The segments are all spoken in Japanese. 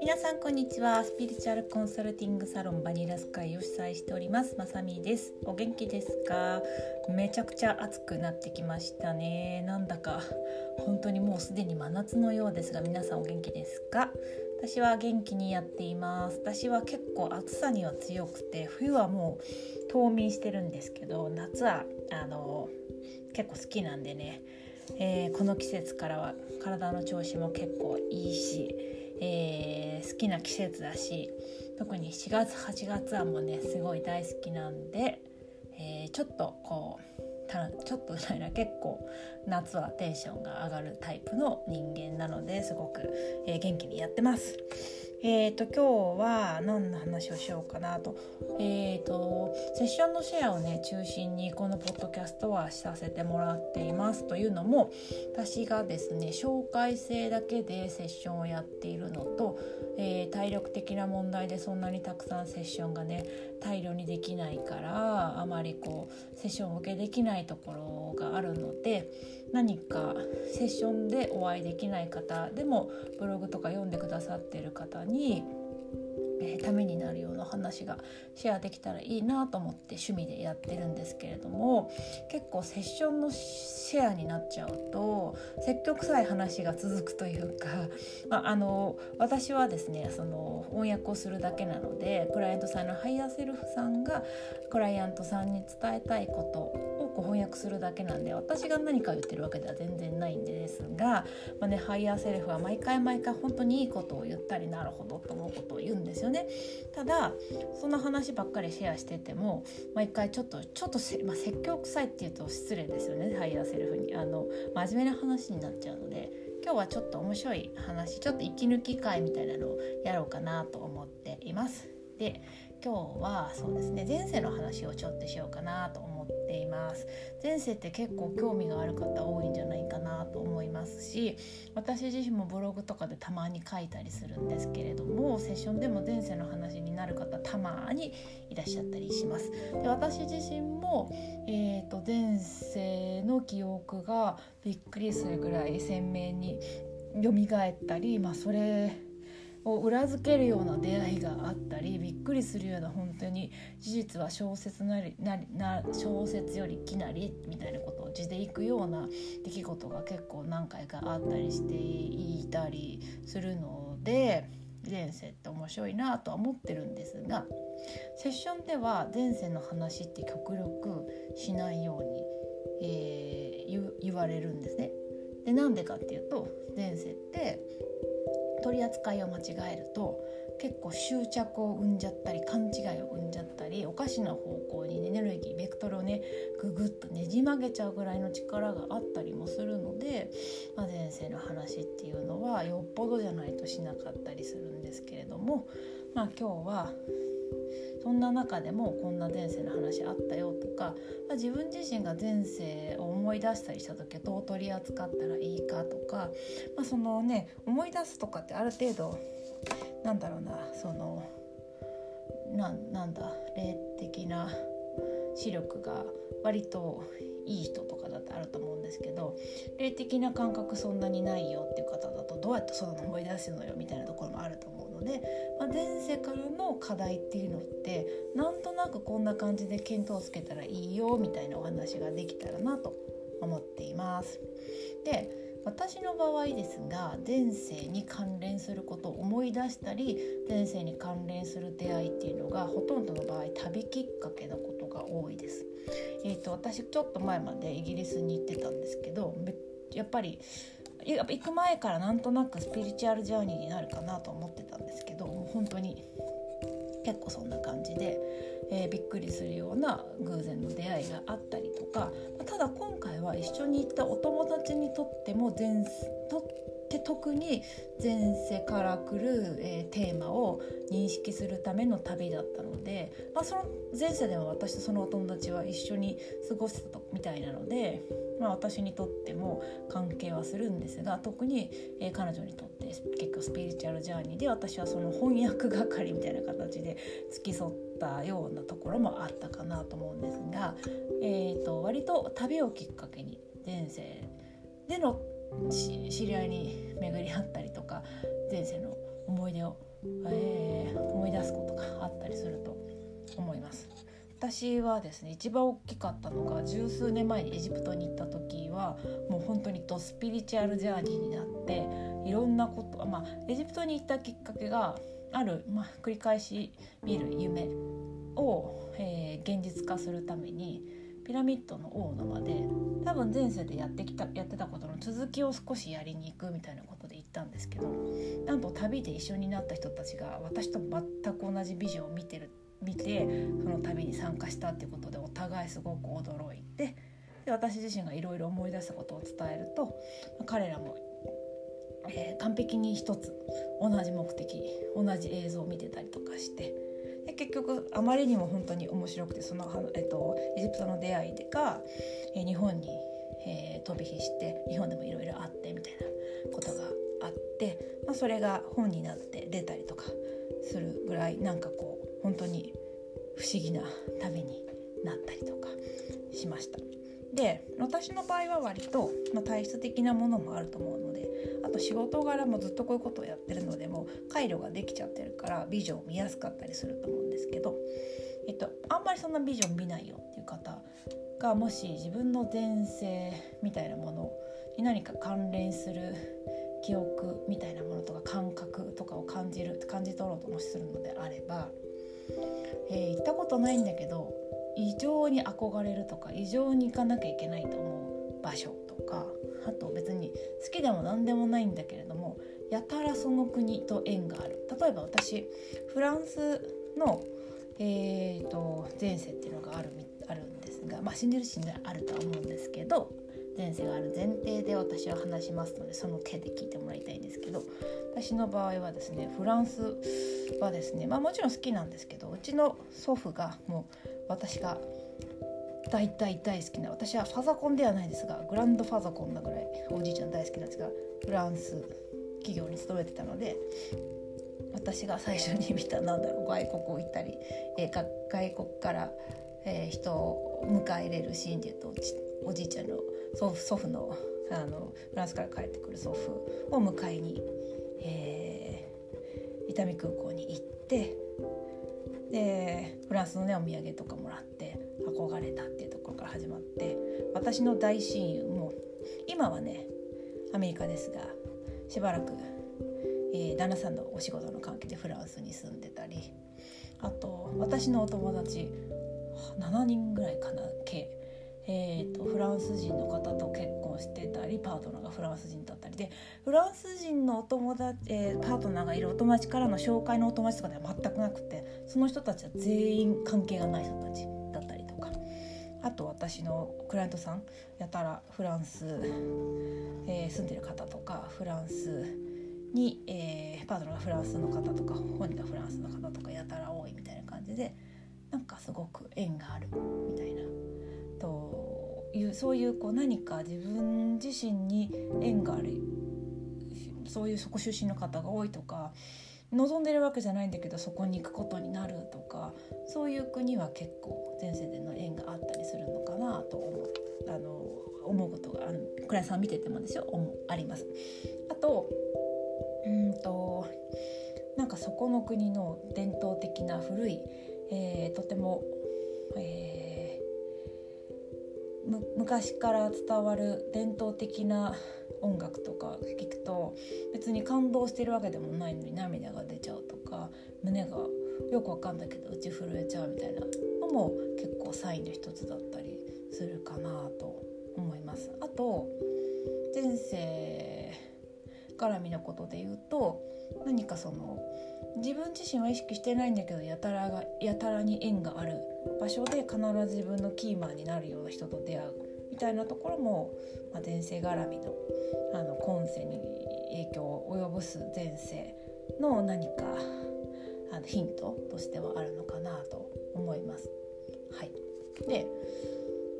皆さんこんにちは。スピリチュアルコンサルティングサロンバニラスカイを主催しております。まさみです。お元気ですか？めちゃくちゃ暑くなってきましたね。なんだか本当にもうすでに真夏のようですが皆さんお元気ですか？私は元気にやっています。私は結構暑さには強くて冬はもう冬眠してるんですけど夏はあの結構好きなんでね、えー、この季節からは体の調子も結構いいし、えー、好きな季節だし特に4月8月はもうねすごい大好きなんで、えー、ちょっとこうちょっとじゃないな結構夏はテンションが上がるタイプの人間なのですごく、え、元気にやってます。えーと、今日は何の話をしようかなと,、えーと、セッションのシェアをね中心にこのポッドキャストはさせてもらっていますというのも私がですね紹介制だけでセッションをやっているのと、えー、体力的な問題でそんなにたくさんセッションがね大量にできないからあまりこうセッションを受けできないところがあるので何かセッションでお会いできない方でもブログとか読んでくださってる方に、えー、ためになるような話がシェアできたらいいなと思って趣味でやってるんですけれども結構セッションのシェアになっちゃうと説教臭い話が続くというか、まあ、あの私はですねその翻訳をするだけなのでクライアントさんのハイヤーセルフさんがクライアントさんに伝えたいことこ翻訳するだけなんで私が何か言ってるわけでは全然ないんですが、まあね、ハイヤーセルフは毎回毎回本当にいいことを言ったりなるほどと思うことを言うんですよね。ただその話ばっかりシェアしてても毎回ちょっとちょっとまあ、説教臭いっていうと失礼ですよねハイヤーセルフにあの真面目な話になっちゃうので今日はちょっと面白い話ちょっと息抜き回みたいなのをやろうかなと思っています。で今日はそうですね前世の話をちょっとしようかなと思っています。前世って結構興味がある方多いんじゃないかなと思いますし私自身もブログとかでたまに書いたりするんですけれどもセッションでも前世の話になる方たまにいらっしゃったりします。で私自身も、えーと、前世の記憶がびっくりするぐらい鮮明に蘇ったりまあそれを裏付けるような出会いがあったりびっくりするような本当に事実は小説なりなな小説よりきなりみたいなことを字でいくような出来事が結構何回かあったりしていたりするので前世って面白いなとは思ってるんですがセッションでは前世の話って極力しないように、えー、言われるんですね。でなんでかっていうと前世って取り扱いを間違えると結構執着を生んじゃったり勘違いを生んじゃったりおかしな方向にエネルギーベクトルをねググッとねじ曲げちゃうぐらいの力があったりもするので、まあ、前世の話っていうのはよっぽどじゃないとしなかったりするんですけれども、まあ、今日はそんな中でもこんな前世の話あったよとか、まあ、自分自身が前世を思い出したりした時はどう取り扱ったらいいかとか、まあ、そのね思い出すとかってある程度なんだろうなそのなんだ霊的な視力が割といい人とかだってあると思うんですけど霊的な感覚そんなにないよっていう方だとどうやってその思い出すのよみたいなところもあると思う。ので、まあ、前世からの課題っていうのってなんとなくこんな感じで見当つけたらいいよみたいなお話ができたらなと思っています。で私の場合ですが前世に関連することを思い出したり前世に関連する出会いっていうのがほとんどの場合旅きっかけのことが多いです。えーと、私ちょっと前までイギリスに行ってたんですけどやっぱりやっぱ行く前からなんとなくスピリチュアルジャーニーになるかなと思ってたんですけどもう本当に結構そんな感じで、えー、びっくりするような偶然の出会いがあったりとかただ今回は一緒に行ったお友達にとっても全と特に前世から来る、えー、テーマを認識するための旅だったので、まあ、その前世では私とそのお友達は一緒に過ごしてたみたいなので、まあ、私にとっても関係はするんですが特に、えー、彼女にとって結構スピリチュアルジャーニーで私はその翻訳係みたいな形で付き添ったようなところもあったかなと思うんですが、えーと、割と旅をきっかけに前世での知り合いに巡り合ったりとか前世の思い出を、えー、思い出すことがあったりすると思います。私はですね一番大きかったのが十数年前にエジプトに行った時はもう本当にドスピリチュアルジャーニーになっていろんなことまあエジプトに行ったきっかけがある、まあ、繰り返し見る夢を、えー、現実化するためにピラミッドの王の間で多分前世でやってきたやってたことの続きを少しやりに行くみたいなことで行ったんですけどなんと旅で一緒になった人たちが私と全く同じビジョンを見てる見てその旅に参加したっていうことでお互いすごく驚いてで私自身がいろいろ思い出したことを伝えると彼らも、えー、完璧に一つ同じ目的同じ映像を見てたりとかして。で結局あまりにも本当に面白くてその、えっと、エジプトの出会いが、え日本に、えー、飛び火して日本でもいろいろあってみたいなことがあって、まあ、それが本になって出たりとかするぐらいなんかこう本当に不思議な旅になったりとかしました。で私の場合は割と、まあ、体質的なものもあると思うと仕事柄もずっとこういうことをやってるのでもう回路ができちゃってるからビジョンを見やすかったりすると思うんですけど、えっと、あんまりそんなビジョン見ないよっていう方がもし自分の前世みたいなものに何か関連する記憶みたいなものとか感覚とかを感じる感じ取ろうともするのであれば、えー、行ったことないんだけど異常に憧れるとか異常に行かなきゃいけないと思う場所とかあと別に好きでも何でもないんだけれどもやたらその国と縁がある。例えば私フランスの、えーと、前世っていうのがあるあるんですが、まあ、信じる信じないあるとは思うんですけど前世がある前提で私は話しますのでその毛で聞いてもらいたいんですけど私の場合はですねフランスはですね、まあ、もちろん好きなんですけどうちの祖父がもう私が大大大好きな私はファザコンではないですがグランドファザコンなぐらいおじいちゃん大好きなんですがフランス企業に勤めてたので私が最初に見たなんだろう外国を行ったり、えー、外国から、えー、人を迎え入れるシーンでいうとおじいちゃんの祖父祖父のあのフランスから帰ってくる祖父を迎えに、えー、伊丹空港に行ってでフランスのねお土産とかもらって憧れたっていうところから始まって私の大親友も今はねアメリカですがしばらく、えー、旦那さんのお仕事の関係でフランスに住んでたりあと私のお友達7人ぐらいかな計えーと、フランス人の方と結婚してたりパートナーがフランス人だったりでフランス人のお友達、えー、パートナーがいるお友達からの紹介のお友達とかでは全くなくてその人たちは全員関係がない人たち。あと私のクライアントさんやたらフランス、えー、住んでる方とかフランスに、えー、パートナーがフランスの方とか本人がフランスの方とかやたら多いみたいな感じでなんかすごく縁があるみたいな。というそういうこう何か自分自身に縁があるそういうそこ出身の方が多いとか望んでるわけじゃないんだけどそこに行くことになるとかそういう国は結構前世での縁があったりするのかなと思あの思うことがあの倉さん見ててもですよ。あります。あとうんとなんかそこの国の伝統的な古い、えー、とても、えー昔から伝わる伝統的な音楽とか聞くと別に感動してるわけでもないのに涙が出ちゃうとか胸がよくわかんないけど打ち震えちゃうみたいなのも結構サインの一つだったりするかなと思います。あと前世絡みのことで言うと何かその自分自身は意識してないんだけどやたらがやたらに縁がある場所で必ず自分のキーマンになるような人と出会うたいなところも、まあ、前世絡みのあの今世に影響を及ぼす前世の何かあのヒントとしてはあるのかなと思います。はい、で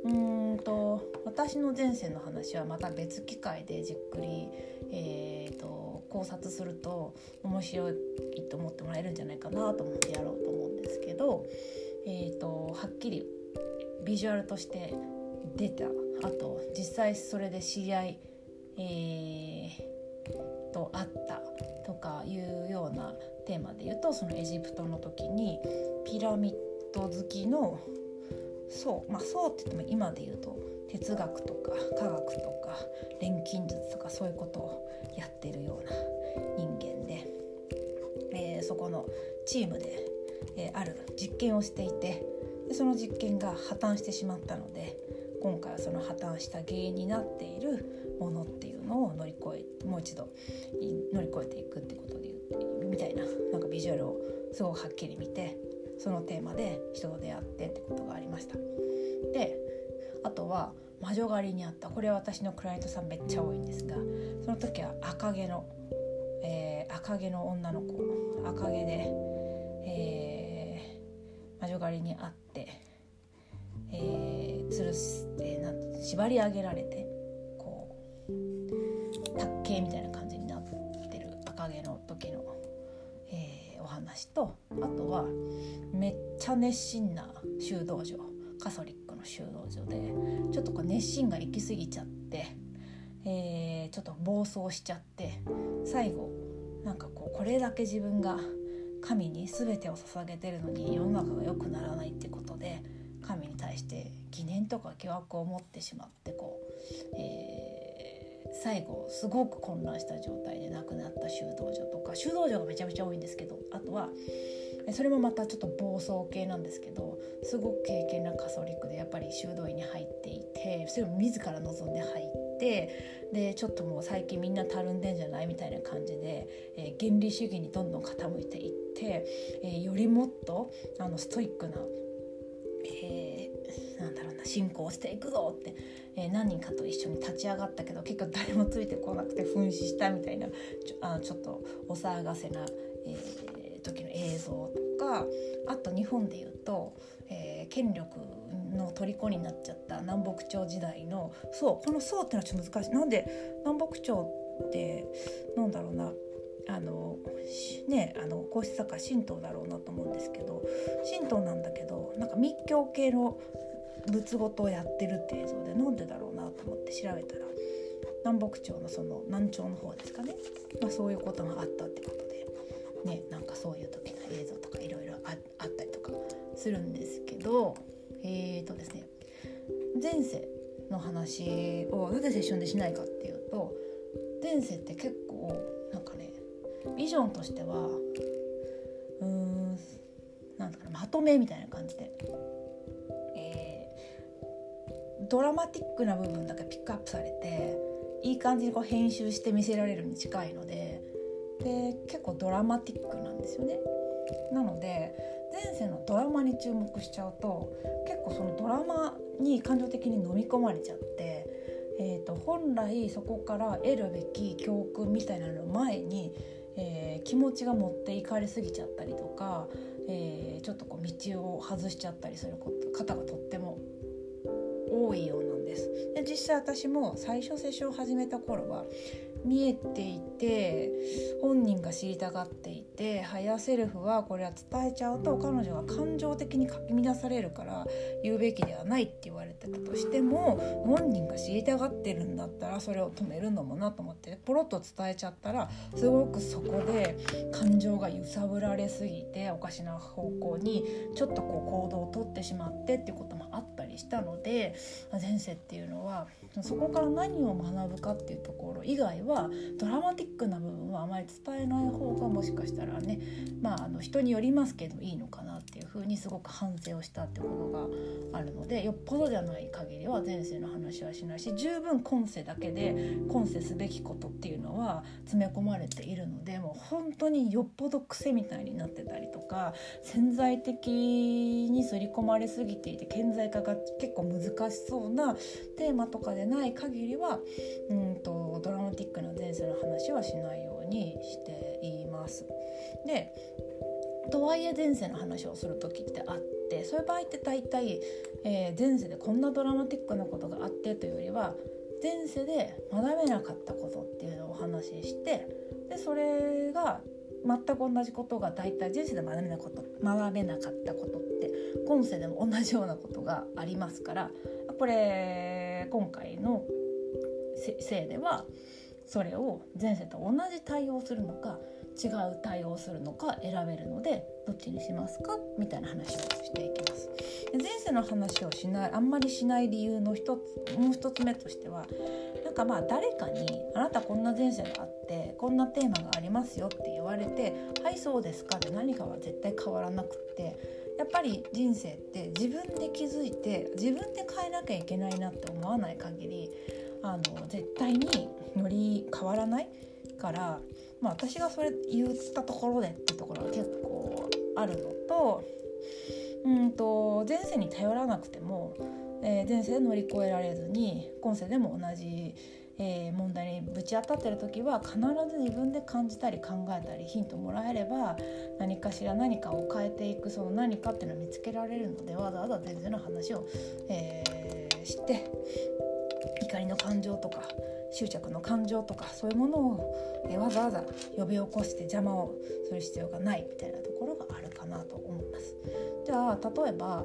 うんと私の前世の話はまた別機会でじっくり、えーと、考察すると面白いと思ってもらえるんじゃないかなと思ってやろうと思うんですけど、えーと、はっきりビジュアルとして出たあと実際それで知り合いえー、とあったとかいうようなテーマで言うとそのエジプトの時にピラミッド好きのそうまあそうって言っても今で言うと哲学とか科学とか錬金術とかそういうことをやってるような人間で、えー、そこのチームで、えー、ある実験をしていてでその実験が破綻してしまったので今回はその破綻した原因になっているものっていうのを乗り越えもう一度乗り越えていくってことでみたいななんかビジュアルをすごくはっきり見てそのテーマで人と出会ってってことがありました。であとは魔女狩りにあったこれは私のクライアントさんめっちゃ多いんですがその時は赤毛の、えー、赤毛の女の子赤毛で、えー、魔女狩りにあって、縛り上げられてこう卓形みたいな感じになってる赤毛の時の、えー、お話とあとはめっちゃ熱心な修道女カソリックの修道女でちょっとこう熱心が行き過ぎちゃって、えー、ちょっと暴走しちゃって最後なんかこうこれだけ自分が神に全てを捧げてるのに世の中が良くならないってことで神に対して疑念とか疑惑を持ってしまってこう、えー、最後すごく混乱した状態で亡くなった修道女とか修道女がめちゃめちゃ多いんですけどあとはそれもまたちょっと暴走系なんですけどすごく敬虔なカソリックでやっぱり修道院に入っていてそれを自ら望んで入ってでちょっともう最近みんなたるんでんじゃないみたいな感じで、えー、原理主義にどんどん傾いていって、えー、よりもっとあのストイックな、えー、なんだろうな信仰していくぞって、えー、何人かと一緒に立ち上がったけど結局誰もついてこなくて噴死したみたいなちょあちょっとお騒がせな、えー時の映像とかあと日本でいうと、えー、権力の虜になっちゃった南北朝時代のそうこの「宋」ってのはちょっと難しい。なんで南北朝ってなんだろうなあのねあの皇室だか神道だろうなと思うんですけど神道なんだけどなんか密教系の仏事をやってるって映像でなんでだろうなと思って調べたら南北朝のその南朝の方ですかね、まあ、そういうことがあったってことでねなんかそういう時の映像とかいろいろあったりとかするんですけどえーとですね前世の話をなぜセッションでしないかっていうと前世って結構なんかねビジョンとしてはうーんなんだかなまとめみたいな感じで、えー、ドラマティックな部分だけピックアップされていい感じにこう編集して見せられるに近いのでで結構ドラマティックなんですよね。なので前世のドラマに注目しちゃうと結構そのドラマに感情的に飲み込まれちゃって、えーと、本来そこから得るべき教訓みたいなのを前に、えー、気持ちが持っていかれすぎちゃったりとか、えー、ちょっとこう道を外しちゃったりする方がとっても多いようなんです。で実際私も最初セッションを始めた頃は見えていて本人が知りたがっていてハヤセルフはこれは伝えちゃうと彼女が感情的にかき乱されるから言うべきではないって言われてたとしても本人が知りたがってるんだったらそれを止めるのもなと思ってポロッと伝えちゃったらすごくそこで感情が揺さぶられすぎておかしな方向にちょっとこう行動をとってしまってっていうこともあったりしたので前世っていうのはそこから何を学ぶかっていうところ以外はドラマティックな部分はあまり伝えない方がもしかしたらねまああの人によりますけどいいのかなっていうふうにすごく反省をしたってことがあるのでよっぽどじゃない限りは前世の話はしないし十分今世だけで今世すべきことっていうのは詰め込まれているのでもう本当によっぽど癖みたいになってたりとか潜在的に刷り込まれすぎていて顕在化が結構難しそうなテーマとかででない限りはうんとドラマティックな前世の話はしないようにしています。でとはいえ前世の話をする時ってあってそういう場合って大体、えー、前世でこんなドラマティックなことがあってというよりは前世で学べなかったことっていうのをお話ししてでそれが全く同じことが大体前世で学べなこと学べなかったことって今世でも同じようなことがありますからこれ今回のせいではそれを前世と同じ対応するのか違う対応するのか選べるのでどっちにしますか？みたいな話をしていきます。で前世の話をしないあんまりしない理由の一つもう一つ目としてはなんかまあ誰かに「あなたこんな前世があってこんなテーマがありますよ」って言われて「はいそうですか」で何かは絶対変わらなくってっぱり人生って自分で気づいて自分で変えなきゃいけないなって思わない限りあの絶対に乗り変わらないから、まあ、私がそれ言ったところでってところが結構あるのとうんと前世に頼らなくても、えー、前世で乗り越えられずに今世でも同じ、えー、問題にぶち当たってる時は必ず自分で感じたり考えたりヒントもらえれば何かしら何かを変えていくその何かっていうのを見つけられるのでわざわざ前世の話を、えー、して怒りの感情とか執着の感情とかそういうものを、えわざわざ呼び起こして邪魔をする必要がないみたいなところがあるかなと思います。じゃあ例えば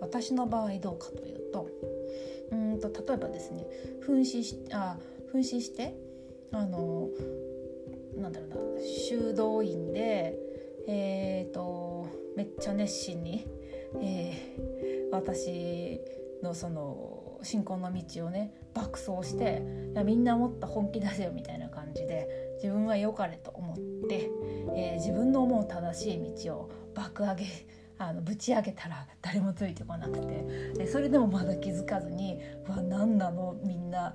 私の場合どうかというとと例えばですね噴死しあ噴死してあのなんだろうな修道院でえーと、めっちゃ熱心に、えー、私のその信仰の道をね爆走していやみんなもっと本気出せよみたいな感じで自分は良かれと思って、えー、自分の思う正しい道を爆上げあのぶち上げたら誰もついてこなくてでそれでもまだ気づかずに「わ何なの？みんな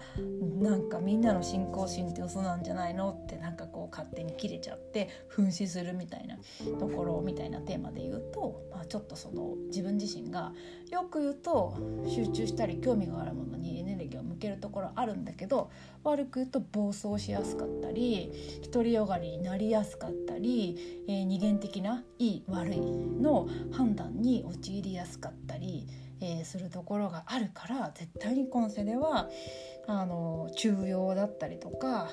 なんかみんなの信仰心って嘘なんじゃないの?」ってなんかこう勝手に切れちゃって噴死するみたいなところみたいなテーマで言うと、まあ、ちょっとその自分自身がよく言うと集中したり興味があるものにエネルギーを向けるところあるんだけど悪く言うと暴走しやすかったり独りよがりになりやすかったり、えー、二元的ないい悪いの判断に陥りやすかったり、えー、するところがあるから絶対に今世ではあの中庸だったりとか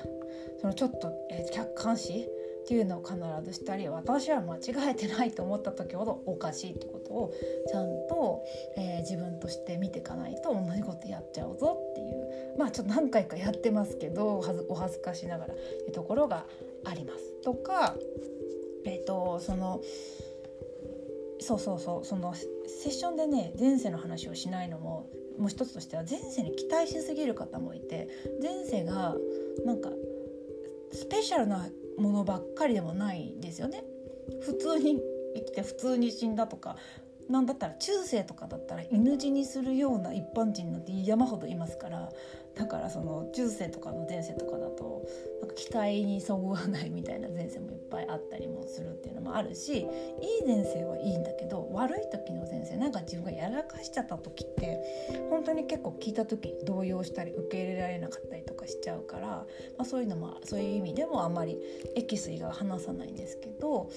そのちょっと、えー、客観視っていうのを必ずしたり私は間違えてないと思った時ほどおかしいってことをちゃんと、えー、自分として見ていかないと同じことやっちゃうぞっていうまあちょっと何回かやってますけどお恥ずかしながらいうところがあります。とかえ、ー、とそのそうそうそうそのセッションでね前世の話をしないのももう一つとしては前世に期待しすぎる方もいて前世がなんかスペシャルなものばっかりでもないですよね。普通に生きて普通に死んだとかなんだったら中世とかだったら犬死にするような一般人なんて山ほどいますからだからその中世とかの前世とかだとなんか期待にそぐわないみたいな前世もいっぱいあったりもするっていうのもあるしいい前世はいいんだけど悪い時の前世なんか自分がやらかしちゃった時って本当に結構聞いた時動揺したり受け入れられなかったりとかしちゃうから、まあ、そういうのもそういう意味でもあんまりエキス以外は話さないんですけど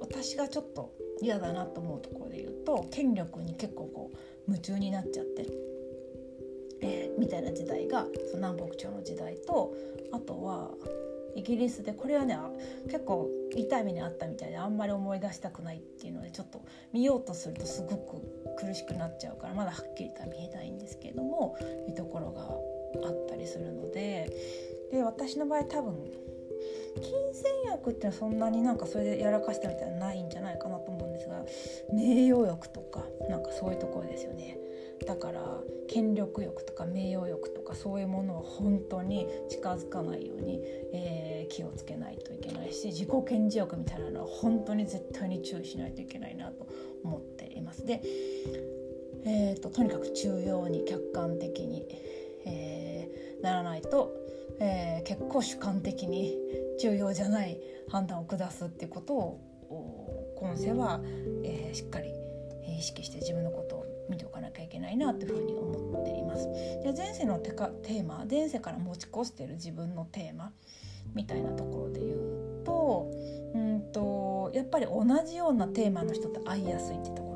私がちょっと嫌だなと思うところで言うと権力に結構こう夢中になっちゃって、みたいな時代がその南北朝の時代とあとはイギリスでこれはね結構痛い目にあったみたいであんまり思い出したくないっていうのでちょっと見ようとするとすごく苦しくなっちゃうからまだはっきりとは見えないんですけれどもいうところがあったりするのでで私の場合多分金銭欲ってそんなになんかそれでやらかしたみたいなのないんじゃないかなと思うんですが名誉欲とかなんかそういうところですよね。だから権力欲とか名誉欲とかそういうものは本当に近づかないように、えー、気をつけないといけないし自己顕示欲みたいなのは本当に絶対に注意しないといけないなと思っています。で、えーと、とにかく中庸に客観的に、えー、ならないとえー、結構主観的に重要じゃない判断を下すっていうことを今世は、えー、しっかり意識して自分のことを見ておかなきゃいけないなというふうに思っています。で前世のテカテーマ前世から持ち越している自分のテーマみたいなところで言うとうんとやっぱり同じようなテーマの人と会いやすいってところ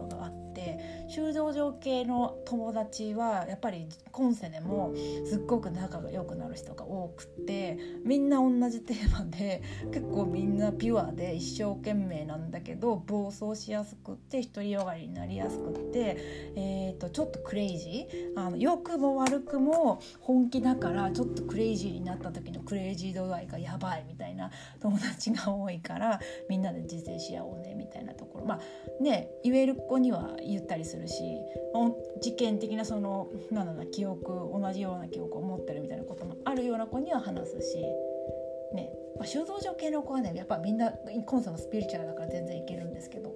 修道場系の友達はやっぱり今世でもすっごく仲が良くなる人が多くてみんな同じテーマで結構みんなピュアで一生懸命なんだけど暴走しやすくって独りよがりになりやすくって、えーと、ちょっとクレイジー？あの良くも悪くも本気だからちょっとクレイジーになった時のクレイジー度合いがやばいみたいな友達が多いからみんなで自制し合おうねみたいなところ。まあね言える子には言ったりするるし事件的なそのなんだろうな記憶同じような記憶を持ってるみたいなこともあるような子には話すしね、まあ、修道場系の子はねやっぱみんな今世のスピリチュアルだから全然いけるんですけど。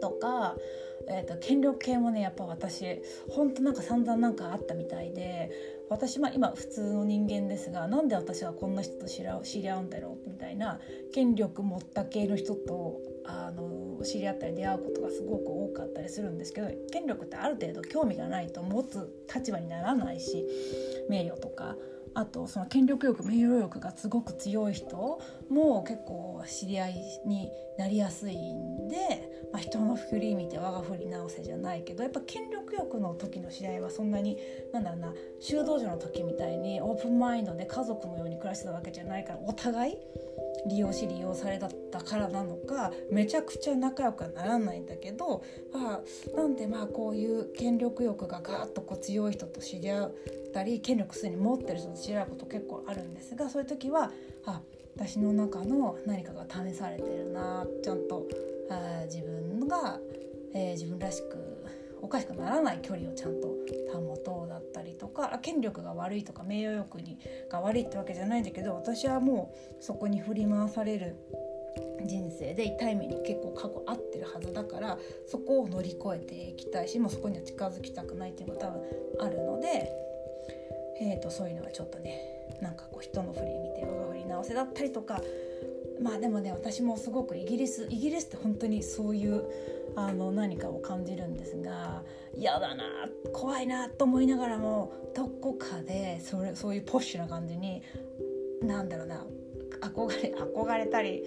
とか、えーと、権力系もねやっぱ私ほんとなんか散々なんかあったみたいで私、まあ、今普通の人間ですがなんで私はこんな人と知り合うんだろうみたいな権力持った系の人とあの知り合ったり出会うことがすごく多かったりするんですけど権力ってある程度興味がないと持つ立場にならないし名誉とかあとその権力欲名誉欲がすごく強い人も結構知り合いになりやすいんで、まあ、人の振り見て我が振り直せじゃないけどやっぱ権力欲の時の知り合いはそんなになんだろうな修道女の時みたいにオープンマインドで家族のように暮らしてたわけじゃないからお互い利用し利用されだったからなのかめちゃくちゃ仲良くはならないんだけど、まあ、なんでまあこういう権力欲がガーッとこう強い人と知り合ったり権力すでに持ってる人と知り合うこと結構あるんですがそういう時はあ私の中の何かが試されてるなちゃんとあ自分が、えー、自分らしくおかしくならない距離をちゃんと保とうだったりとか権力が悪いとか名誉欲にが悪いってわけじゃないんだけど私はもうそこに振り回される人生で痛い目に結構過去合ってるはずだからそこを乗り越えていきたいしもうそこには近づきたくないっていうのが多分あるので、えーと、そういうのはちょっとねなんかこう人の振り見て我が振り直せだったりとか。まあでもね私もすごくイギリスイギリスって本当にそういうあの何かを感じるんですが嫌だな怖いなと思いながらもどこかでそれそういうポッシュな感じになんだろうな憧れ憧れたり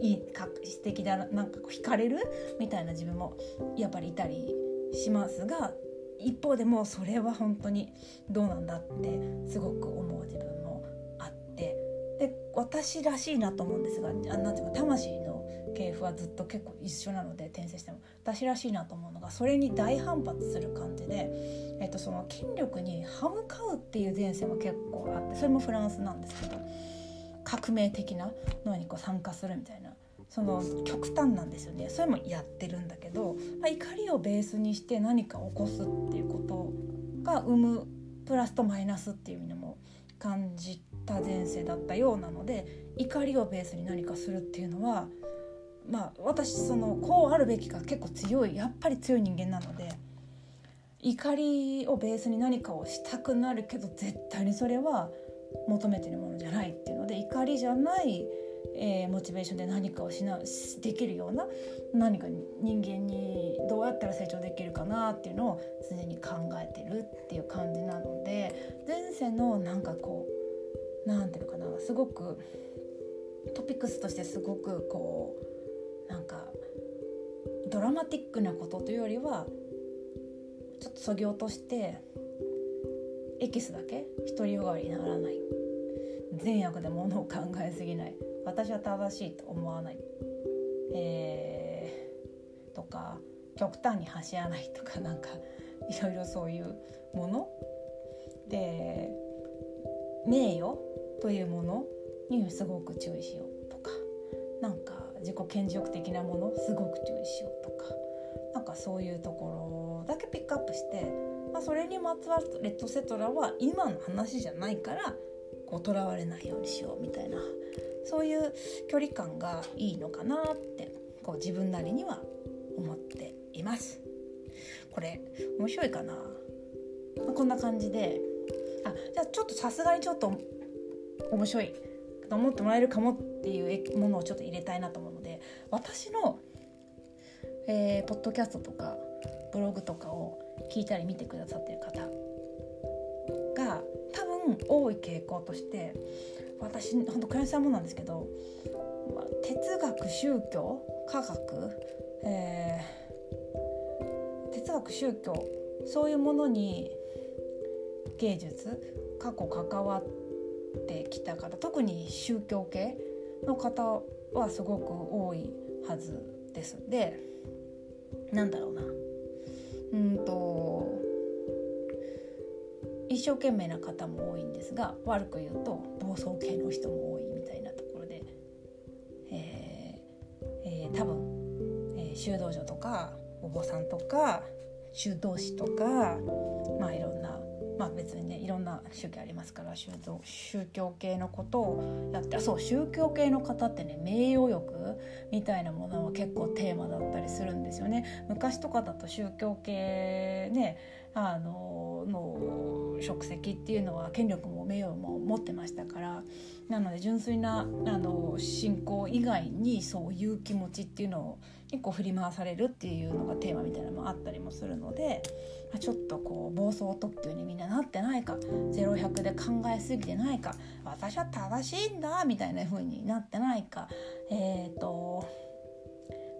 いいか素敵だなんかこう惹かれる？みたいな自分もやっぱりいたりしますが一方でもそれは本当にどうなんだってすごく思う自分もあって。で私らしいなと思うんですがあなんていうか魂の系譜はずっと結構一緒なので転生しても。私らしいなと思うのがそれに大反発する感じで、えっと、その権力に歯向かうっていう前世も結構あってそれもフランスなんですけど革命的なのにこう参加するみたいなその極端なんですよね。それもやってるんだけど、まあ、怒りをベースにして何か起こすっていうことが生むプラスとマイナスっていう意味でも感じた前世だったようなので怒りをベースに何かするっていうのはまあ私そのこうあるべきか結構強いやっぱり強い人間なので怒りをベースに何かをしたくなるけど絶対にそれは求めてるものじゃないっていうので怒りじゃない、えー、モチベーションで何かをしなできるような何か人間にどうやったら成長できるかなっていうのを常に考えてるっていう感じなので前世のなんかこうなんていうのかなすごくトピックスとしてすごくこうドラマティックなことというよりはちょっとそぎ落としてエキスだけ独りよがりにならない。善悪で物を考えすぎない。私は正しいと思わない、えー、とか極端に走らないとかなんかいろいろそういうもの。で名誉というものにすごく注意しようとかなんか自己顕示欲的なものすごく注意しようとかなんかそういうところだけピックアップして、まあ、それにまつわるレッドセトラは今の話じゃないからこうとらわれないようにしようみたいなそういう距離感がいいのかなってこう自分なりには思っています。これ面白いかな、まあ、こんな感じで。あじゃあちょっとさすがにちょっと面白い。と思ってもらえるかもっていうものをちょっと入れたいなと思私の、えー、ポッドキャストとかブログとかを聞いたり見てくださってる方が多分多い傾向として私本当倉石さんもなんですけど、まあ、哲学宗教科学、えー、実は宗教そういうものに芸術過去関わってきた方特に宗教系の方はすごく多いはずです。でなんだろうなうんと一生懸命な方も多いんですが悪く言うと暴走系の人も多いみたいなところで、えーえー、多分、えー、修道女とかお坊さんとか修道士とかまあいろんなまあ別にねいろんな宗教ありますから宗宗教系のことをやってあそう宗教系の方ってね名誉欲みたいなものは結構テーマだったりするんですよね。昔とかだと宗教系ねあのの職責っていうのは権力も名誉も持ってましたからなので純粋なあの信仰以外にそういう気持ちっていうのを結構振り回されるっていうのがテーマみたいなのもあったりもするのでちょっとこう暴走特急にみんななってないか0100で考えすぎてないか私は正しいんだみたいな風になってないかえっ、ー、と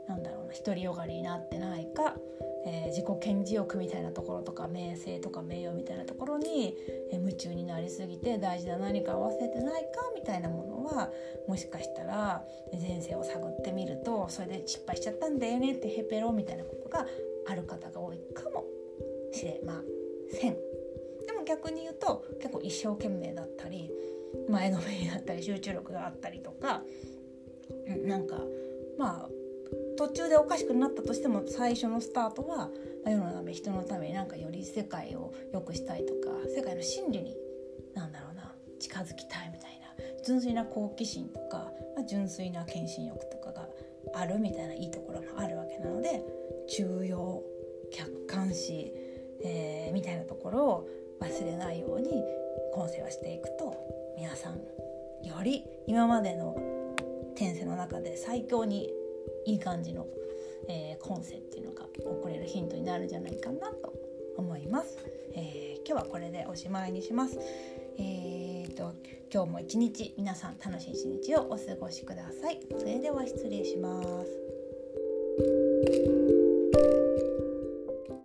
なんだろうな独りよがりになってないかえー、自己顕示欲みたいなところとか名声とか名誉みたいなところに、えー、夢中になりすぎて大事な何かを忘れてないかみたいなものはもしかしたら前世を探ってみるとそれで失敗しちゃったんだよねってヘペロみたいなことがある方が多いかもしれません。でも逆に言うと結構一生懸命だったり前のめりだったり集中力があったりとかなんかまあ途中でおかしくなったとしても最初のスタートは世のため人のためになんかより世界を良くしたいとか世界の真理になんだろうな近づきたいみたいな純粋な好奇心とか、まあ、純粋な献身欲とかがあるみたいないいところもあるわけなので重要客観視、えー、みたいなところを忘れないように今世はしていくと皆さんより今までの転生の中で最強にいい感じの、えー、今世っていうのが送れるヒントになるんじゃないかなと思います。えー、今日はこれでおしまいにします。えーと今日も一日皆さん楽しい一日をお過ごしください。それでは失礼します。